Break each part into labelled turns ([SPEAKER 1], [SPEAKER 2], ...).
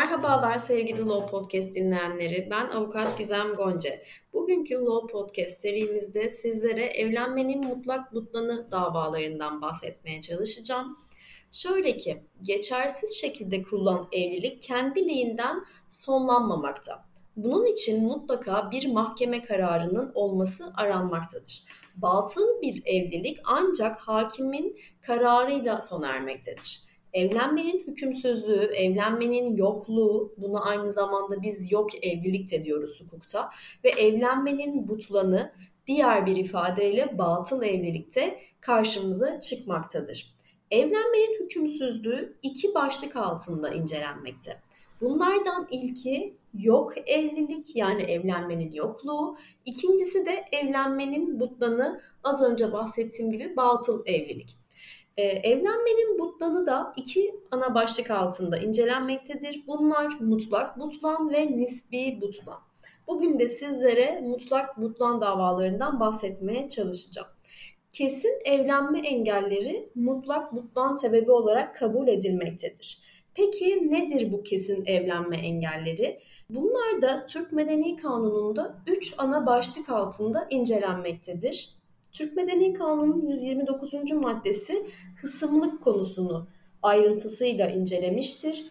[SPEAKER 1] Merhabalar sevgili Law Podcast dinleyenleri. Ben avukat Gizem Gonca. Bugünkü Law Podcast serimizde sizlere evlenmenin mutlak mutlanı davalarından bahsetmeye çalışacağım. Şöyle ki, geçersiz şekilde kurulan evlilik kendiliğinden sonlanmamakta. Bunun için mutlaka bir mahkeme kararının olması aranmaktadır. Batıl bir evlilik ancak hakimin kararıyla sona ermektedir. Evlenmenin hükümsüzlüğü, evlenmenin yokluğu, buna aynı zamanda biz yok evlilik de diyoruz hukukta ve evlenmenin butlanı diğer bir ifadeyle batıl evlilikte karşımıza çıkmaktadır. Evlenmenin hükümsüzlüğü iki başlık altında incelenmekte. Bunlardan ilki yok evlilik yani evlenmenin yokluğu. İkincisi de evlenmenin butlanı az önce bahsettiğim gibi batıl evlilik. Ee, evlenmenin butlanı da iki ana başlık altında incelenmektedir. Bunlar mutlak butlan ve nisbi butlan. Bugün de sizlere mutlak butlan davalarından bahsetmeye çalışacağım. Kesin evlenme engelleri mutlak butlan sebebi olarak kabul edilmektedir. Peki nedir bu kesin evlenme engelleri? Bunlar da Türk Medeni Kanunu'nda 3 ana başlık altında incelenmektedir. Türk Medeni Kanunu'nun 129. maddesi hısımlık konusunu ayrıntısıyla incelemiştir.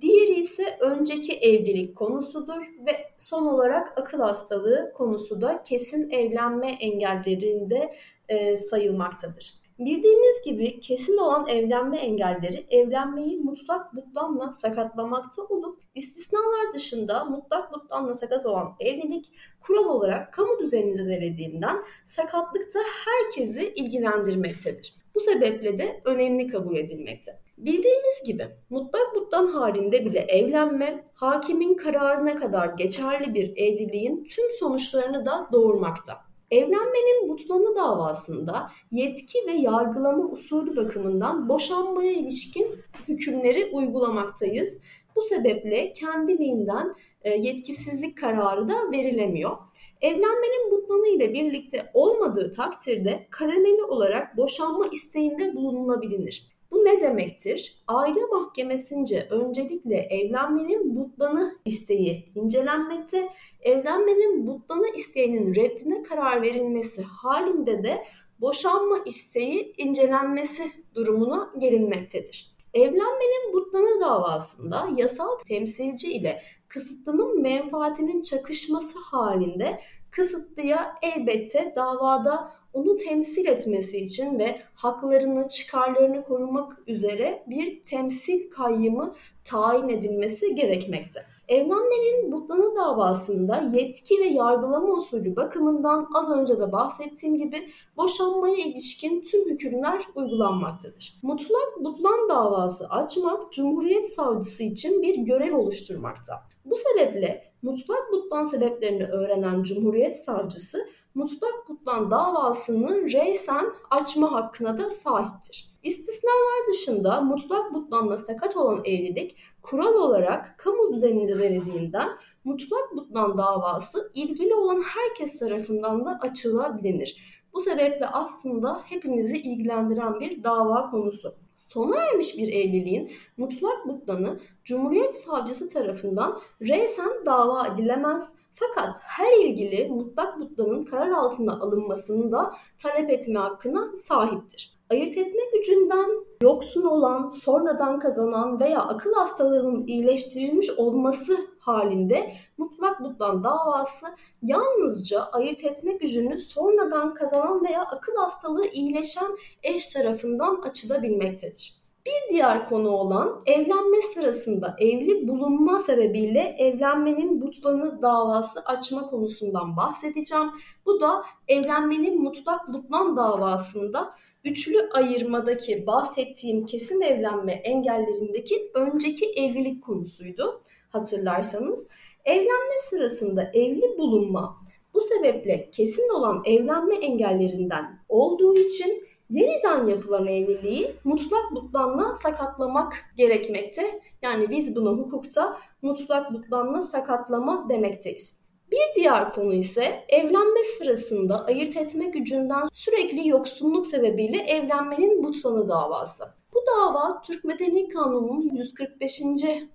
[SPEAKER 1] Diğeri ise önceki evlilik konusudur ve son olarak akıl hastalığı konusu da kesin evlenme engellerinde e, sayılmaktadır. Bildiğimiz gibi kesin olan evlenme engelleri evlenmeyi mutlak butlanla sakatlamakta olup istisnalar dışında mutlak butlanla sakat olan evlilik kural olarak kamu düzenini zedelediğinden sakatlıkta herkesi ilgilendirmektedir. Bu sebeple de önemli kabul edilmekte. Bildiğimiz gibi mutlak butlan halinde bile evlenme hakimin kararına kadar geçerli bir evliliğin tüm sonuçlarını da doğurmakta. Evlenmenin butlanı davasında yetki ve yargılama usulü bakımından boşanmaya ilişkin hükümleri uygulamaktayız. Bu sebeple kendiliğinden e, yetkisizlik kararı da verilemiyor. Evlenmenin butlanı ile birlikte olmadığı takdirde kademeli olarak boşanma isteğinde bulunulabilir. Bu ne demektir? Aile mahkemesince öncelikle evlenmenin butlanı isteği incelenmekte, evlenmenin butlanı isteğinin reddine karar verilmesi halinde de boşanma isteği incelenmesi durumuna gelinmektedir. Evlenmenin butlanı davasında yasal temsilci ile kısıtlının menfaatinin çakışması halinde kısıtlıya elbette davada onu temsil etmesi için ve haklarını, çıkarlarını korumak üzere bir temsil kayyımı tayin edilmesi gerekmekte. Evlenmenin butlanı davasında yetki ve yargılama usulü bakımından az önce de bahsettiğim gibi boşanmaya ilişkin tüm hükümler uygulanmaktadır. Mutlak butlan davası açmak Cumhuriyet Savcısı için bir görev oluşturmakta. Bu sebeple mutlak butlan sebeplerini öğrenen Cumhuriyet Savcısı mutlak butlan davasını reysen açma hakkına da sahiptir. İstisnalar dışında mutlak butlanla sakat olan evlilik kural olarak kamu düzeninde verildiğinden mutlak butlan davası ilgili olan herkes tarafından da açılabilir. Bu sebeple aslında hepimizi ilgilendiren bir dava konusu. Sona ermiş bir evliliğin mutlak butlanı Cumhuriyet Savcısı tarafından reysen dava edilemez fakat her ilgili mutlak butlanın karar altında alınmasını da talep etme hakkına sahiptir. Ayırt etme gücünden yoksun olan, sonradan kazanan veya akıl hastalığının iyileştirilmiş olması halinde mutlak butlan davası yalnızca ayırt etme gücünü sonradan kazanan veya akıl hastalığı iyileşen eş tarafından açılabilmektedir. Bir diğer konu olan evlenme sırasında evli bulunma sebebiyle evlenmenin butlanı davası açma konusundan bahsedeceğim. Bu da evlenmenin mutlak butlan davasında üçlü ayırmadaki bahsettiğim kesin evlenme engellerindeki önceki evlilik konusuydu hatırlarsanız. Evlenme sırasında evli bulunma bu sebeple kesin olan evlenme engellerinden olduğu için yeniden yapılan evliliği mutlak butlanla sakatlamak gerekmekte. Yani biz buna hukukta mutlak butlanla sakatlama demekteyiz. Bir diğer konu ise evlenme sırasında ayırt etme gücünden sürekli yoksunluk sebebiyle evlenmenin butlanı davası. Bu dava Türk Medeni Kanunu'nun 145.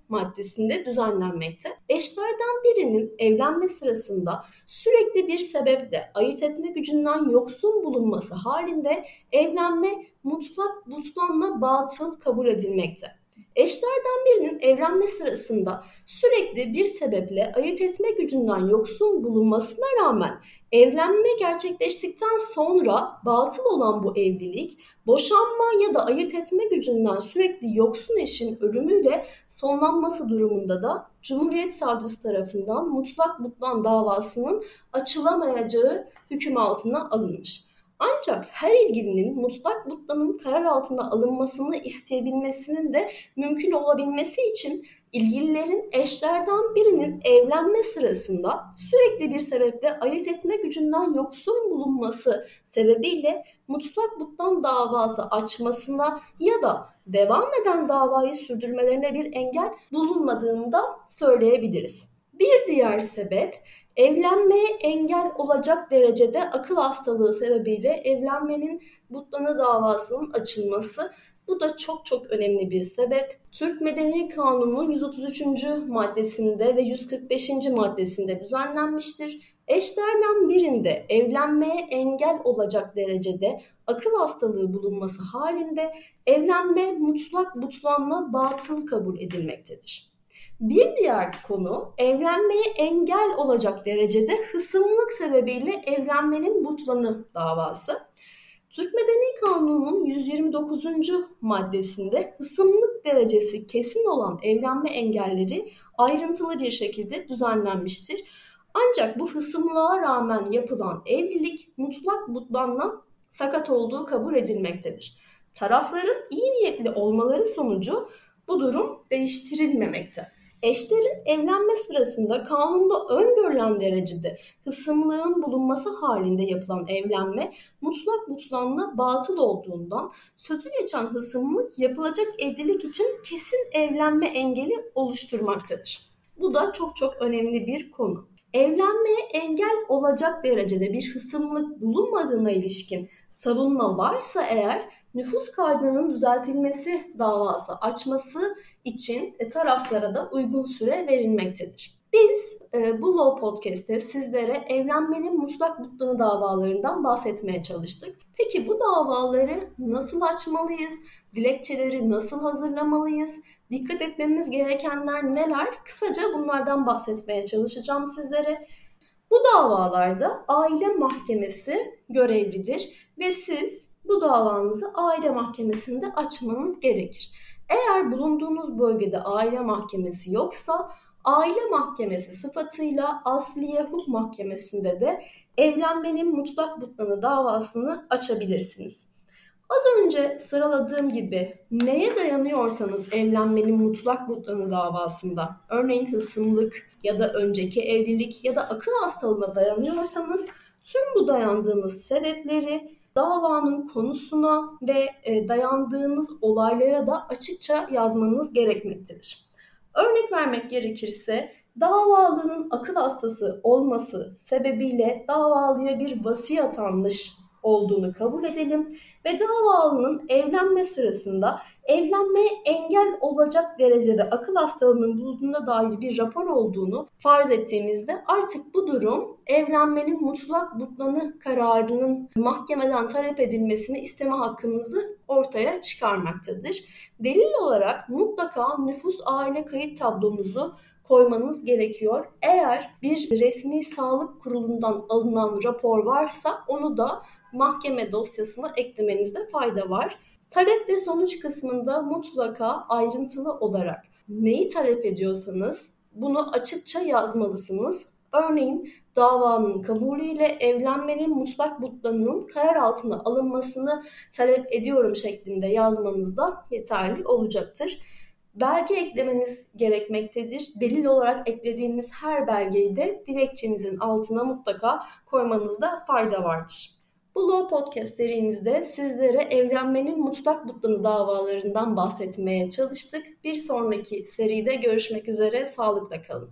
[SPEAKER 1] maddesinde düzenlenmekte. Eşlerden birinin evlenme sırasında sürekli bir sebeple ayırt etme gücünden yoksun bulunması halinde evlenme mutlak butlanla batıl kabul edilmekte. Eşlerden birinin evlenme sırasında sürekli bir sebeple ayırt etme gücünden yoksun bulunmasına rağmen evlenme gerçekleştikten sonra batıl olan bu evlilik boşanma ya da ayırt etme gücünden sürekli yoksun eşin ölümüyle sonlanması durumunda da Cumhuriyet Savcısı tarafından mutlak butlan davasının açılamayacağı hüküm altına alınmış. Ancak her ilgilinin mutlak mutlanın karar altına alınmasını isteyebilmesinin de mümkün olabilmesi için ilgililerin eşlerden birinin evlenme sırasında sürekli bir sebeple ayırt etme gücünden yoksun bulunması sebebiyle mutlak mutlan davası açmasına ya da devam eden davayı sürdürmelerine bir engel bulunmadığını da söyleyebiliriz. Bir diğer sebep evlenmeye engel olacak derecede akıl hastalığı sebebiyle evlenmenin butlanı davasının açılması. Bu da çok çok önemli bir sebep. Türk Medeni Kanunu'nun 133. maddesinde ve 145. maddesinde düzenlenmiştir. Eşlerden birinde evlenmeye engel olacak derecede akıl hastalığı bulunması halinde evlenme mutlak butlanla batıl kabul edilmektedir. Bir diğer konu evlenmeye engel olacak derecede hısımlık sebebiyle evlenmenin butlanı davası. Türk Medeni Kanunu'nun 129. maddesinde hısımlık derecesi kesin olan evlenme engelleri ayrıntılı bir şekilde düzenlenmiştir. Ancak bu hısımlığa rağmen yapılan evlilik mutlak butlanla sakat olduğu kabul edilmektedir. Tarafların iyi niyetli olmaları sonucu bu durum değiştirilmemekte. Eşlerin evlenme sırasında kanunda öngörülen derecede hısımlığın bulunması halinde yapılan evlenme mutlak mutlanla batıl olduğundan sözü geçen hısımlık yapılacak evlilik için kesin evlenme engeli oluşturmaktadır. Bu da çok çok önemli bir konu. Evlenmeye engel olacak derecede bir hısımlık bulunmadığına ilişkin savunma varsa eğer nüfus kaydının düzeltilmesi davası açması için e, taraflara da uygun süre verilmektedir. Biz e, bu Law Podcast'te sizlere evlenmenin mutlak mutluluğu davalarından bahsetmeye çalıştık. Peki bu davaları nasıl açmalıyız? Dilekçeleri nasıl hazırlamalıyız? Dikkat etmemiz gerekenler neler? Kısaca bunlardan bahsetmeye çalışacağım sizlere. Bu davalarda aile mahkemesi görevlidir ve siz bu davanızı aile mahkemesinde açmanız gerekir. Eğer bulunduğunuz bölgede aile mahkemesi yoksa aile mahkemesi sıfatıyla Asliye Hukuk Mahkemesi'nde de evlenmenin mutlak butlanı davasını açabilirsiniz. Az önce sıraladığım gibi neye dayanıyorsanız evlenmenin mutlak butlanı davasında, örneğin hısımlık ya da önceki evlilik ya da akıl hastalığına dayanıyorsanız tüm bu dayandığınız sebepleri davanın konusuna ve e, dayandığınız olaylara da açıkça yazmanız gerekmektedir. Örnek vermek gerekirse davalının akıl hastası olması sebebiyle davalıya bir vasiyet almış olduğunu kabul edelim ve davalının evlenme sırasında evlenmeye olacak derecede akıl hastalığının bulunduğuna dair bir rapor olduğunu farz ettiğimizde artık bu durum evlenmenin mutlak butlanı kararının mahkemeden talep edilmesini isteme hakkınızı ortaya çıkarmaktadır. Delil olarak mutlaka nüfus aile kayıt tablomuzu koymanız gerekiyor. Eğer bir resmi sağlık kurulundan alınan rapor varsa onu da mahkeme dosyasına eklemenizde fayda var. Talep ve sonuç kısmında mutlaka ayrıntılı olarak neyi talep ediyorsanız bunu açıkça yazmalısınız. Örneğin davanın kabulüyle evlenmenin mutlak butlanının karar altına alınmasını talep ediyorum şeklinde yazmanız da yeterli olacaktır. Belge eklemeniz gerekmektedir. Delil olarak eklediğiniz her belgeyi de dilekçenizin altına mutlaka koymanızda fayda vardır. Bu Law Podcast serimizde sizlere evlenmenin mutlak mutlanı davalarından bahsetmeye çalıştık. Bir sonraki seride görüşmek üzere, sağlıkla kalın.